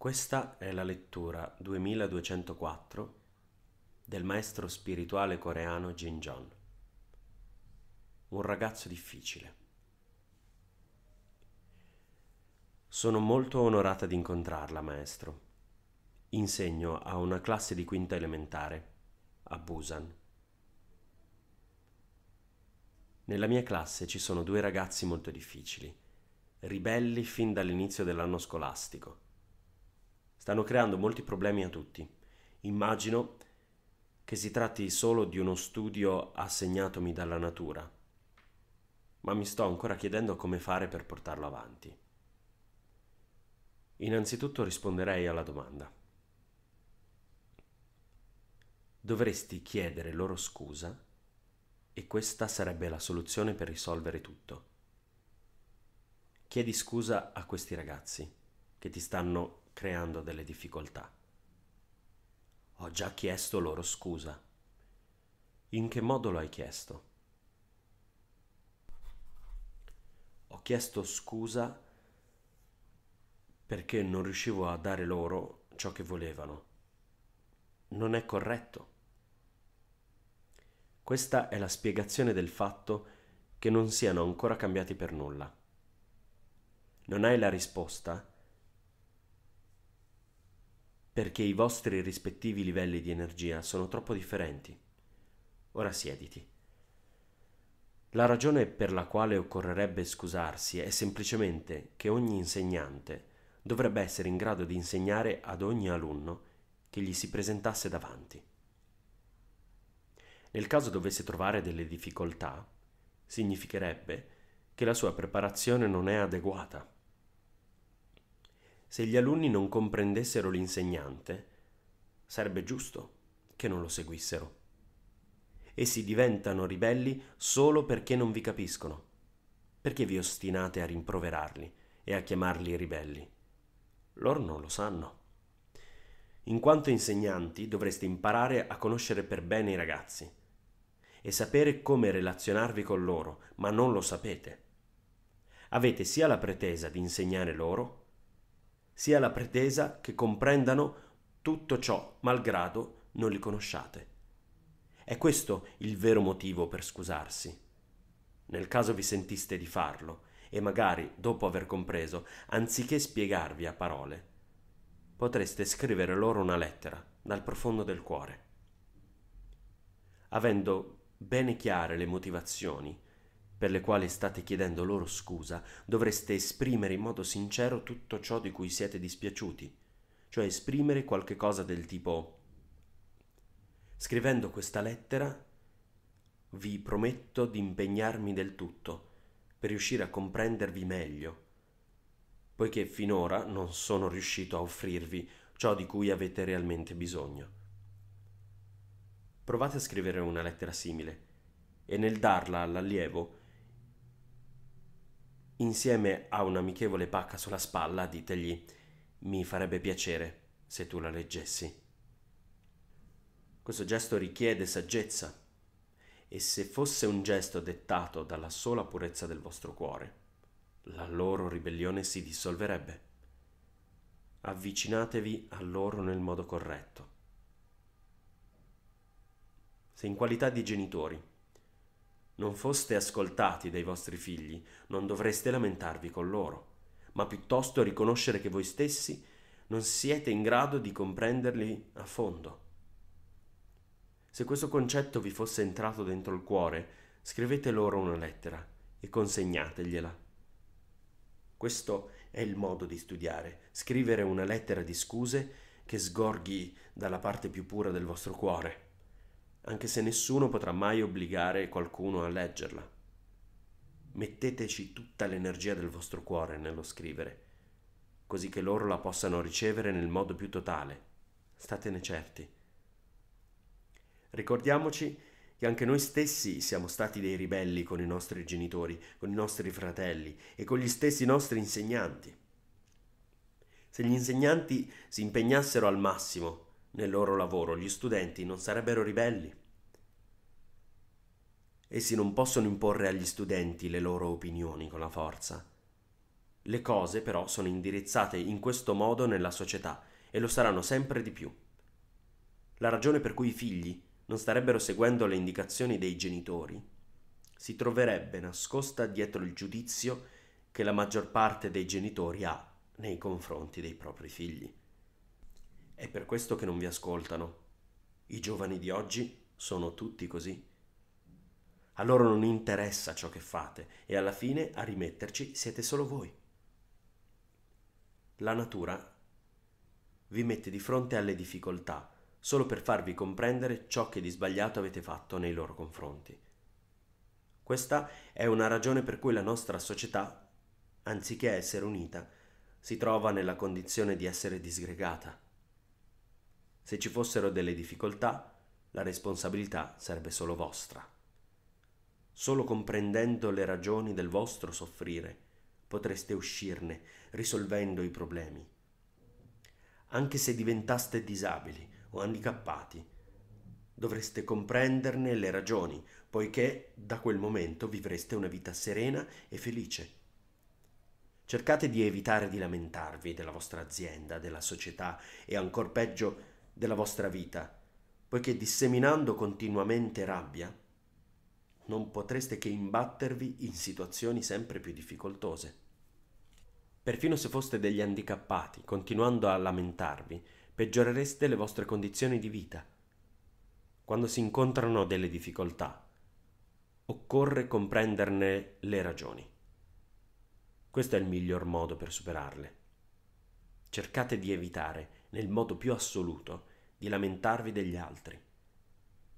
Questa è la lettura 2204 del maestro spirituale coreano Jin John. Un ragazzo difficile. Sono molto onorata di incontrarla, maestro. Insegno a una classe di quinta elementare, a Busan. Nella mia classe ci sono due ragazzi molto difficili, ribelli fin dall'inizio dell'anno scolastico. Stanno creando molti problemi a tutti. Immagino che si tratti solo di uno studio assegnatomi dalla natura, ma mi sto ancora chiedendo come fare per portarlo avanti. Innanzitutto risponderei alla domanda. Dovresti chiedere loro scusa e questa sarebbe la soluzione per risolvere tutto. Chiedi scusa a questi ragazzi che ti stanno creando delle difficoltà. Ho già chiesto loro scusa. In che modo lo hai chiesto? Ho chiesto scusa perché non riuscivo a dare loro ciò che volevano. Non è corretto. Questa è la spiegazione del fatto che non siano ancora cambiati per nulla. Non hai la risposta perché i vostri rispettivi livelli di energia sono troppo differenti. Ora siediti. La ragione per la quale occorrerebbe scusarsi è semplicemente che ogni insegnante dovrebbe essere in grado di insegnare ad ogni alunno che gli si presentasse davanti. Nel caso dovesse trovare delle difficoltà, significherebbe che la sua preparazione non è adeguata. Se gli alunni non comprendessero l'insegnante, sarebbe giusto che non lo seguissero. Essi diventano ribelli solo perché non vi capiscono. Perché vi ostinate a rimproverarli e a chiamarli ribelli? Loro non lo sanno. In quanto insegnanti dovreste imparare a conoscere per bene i ragazzi e sapere come relazionarvi con loro, ma non lo sapete. Avete sia la pretesa di insegnare loro, sia la pretesa che comprendano tutto ciò, malgrado non li conosciate. È questo il vero motivo per scusarsi. Nel caso vi sentiste di farlo, e magari, dopo aver compreso, anziché spiegarvi a parole, potreste scrivere loro una lettera dal profondo del cuore. Avendo bene chiare le motivazioni per le quali state chiedendo loro scusa, dovreste esprimere in modo sincero tutto ciò di cui siete dispiaciuti, cioè esprimere qualche cosa del tipo Scrivendo questa lettera vi prometto di impegnarmi del tutto per riuscire a comprendervi meglio, poiché finora non sono riuscito a offrirvi ciò di cui avete realmente bisogno. Provate a scrivere una lettera simile e nel darla all'allievo, insieme a un'amichevole pacca sulla spalla, ditegli mi farebbe piacere se tu la leggessi. Questo gesto richiede saggezza e se fosse un gesto dettato dalla sola purezza del vostro cuore, la loro ribellione si dissolverebbe. Avvicinatevi a loro nel modo corretto se in qualità di genitori non foste ascoltati dai vostri figli, non dovreste lamentarvi con loro, ma piuttosto riconoscere che voi stessi non siete in grado di comprenderli a fondo. Se questo concetto vi fosse entrato dentro il cuore, scrivete loro una lettera e consegnategliela. Questo è il modo di studiare, scrivere una lettera di scuse che sgorghi dalla parte più pura del vostro cuore anche se nessuno potrà mai obbligare qualcuno a leggerla. Metteteci tutta l'energia del vostro cuore nello scrivere, così che loro la possano ricevere nel modo più totale. Statene certi. Ricordiamoci che anche noi stessi siamo stati dei ribelli con i nostri genitori, con i nostri fratelli e con gli stessi nostri insegnanti. Se gli insegnanti si impegnassero al massimo nel loro lavoro, gli studenti non sarebbero ribelli. Essi non possono imporre agli studenti le loro opinioni con la forza. Le cose però sono indirizzate in questo modo nella società e lo saranno sempre di più. La ragione per cui i figli non starebbero seguendo le indicazioni dei genitori si troverebbe nascosta dietro il giudizio che la maggior parte dei genitori ha nei confronti dei propri figli. È per questo che non vi ascoltano. I giovani di oggi sono tutti così. A loro non interessa ciò che fate e alla fine a rimetterci siete solo voi. La natura vi mette di fronte alle difficoltà solo per farvi comprendere ciò che di sbagliato avete fatto nei loro confronti. Questa è una ragione per cui la nostra società, anziché essere unita, si trova nella condizione di essere disgregata. Se ci fossero delle difficoltà, la responsabilità sarebbe solo vostra. Solo comprendendo le ragioni del vostro soffrire potreste uscirne risolvendo i problemi. Anche se diventaste disabili o handicappati, dovreste comprenderne le ragioni, poiché da quel momento vivreste una vita serena e felice. Cercate di evitare di lamentarvi della vostra azienda, della società e ancor peggio della vostra vita, poiché disseminando continuamente rabbia non potreste che imbattervi in situazioni sempre più difficoltose. Perfino se foste degli handicappati, continuando a lamentarvi, peggiorereste le vostre condizioni di vita. Quando si incontrano delle difficoltà, occorre comprenderne le ragioni. Questo è il miglior modo per superarle. Cercate di evitare, nel modo più assoluto, di lamentarvi degli altri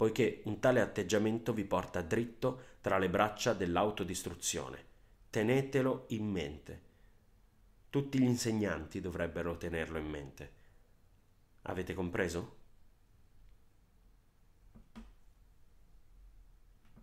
poiché un tale atteggiamento vi porta dritto tra le braccia dell'autodistruzione. Tenetelo in mente. Tutti gli insegnanti dovrebbero tenerlo in mente. Avete compreso?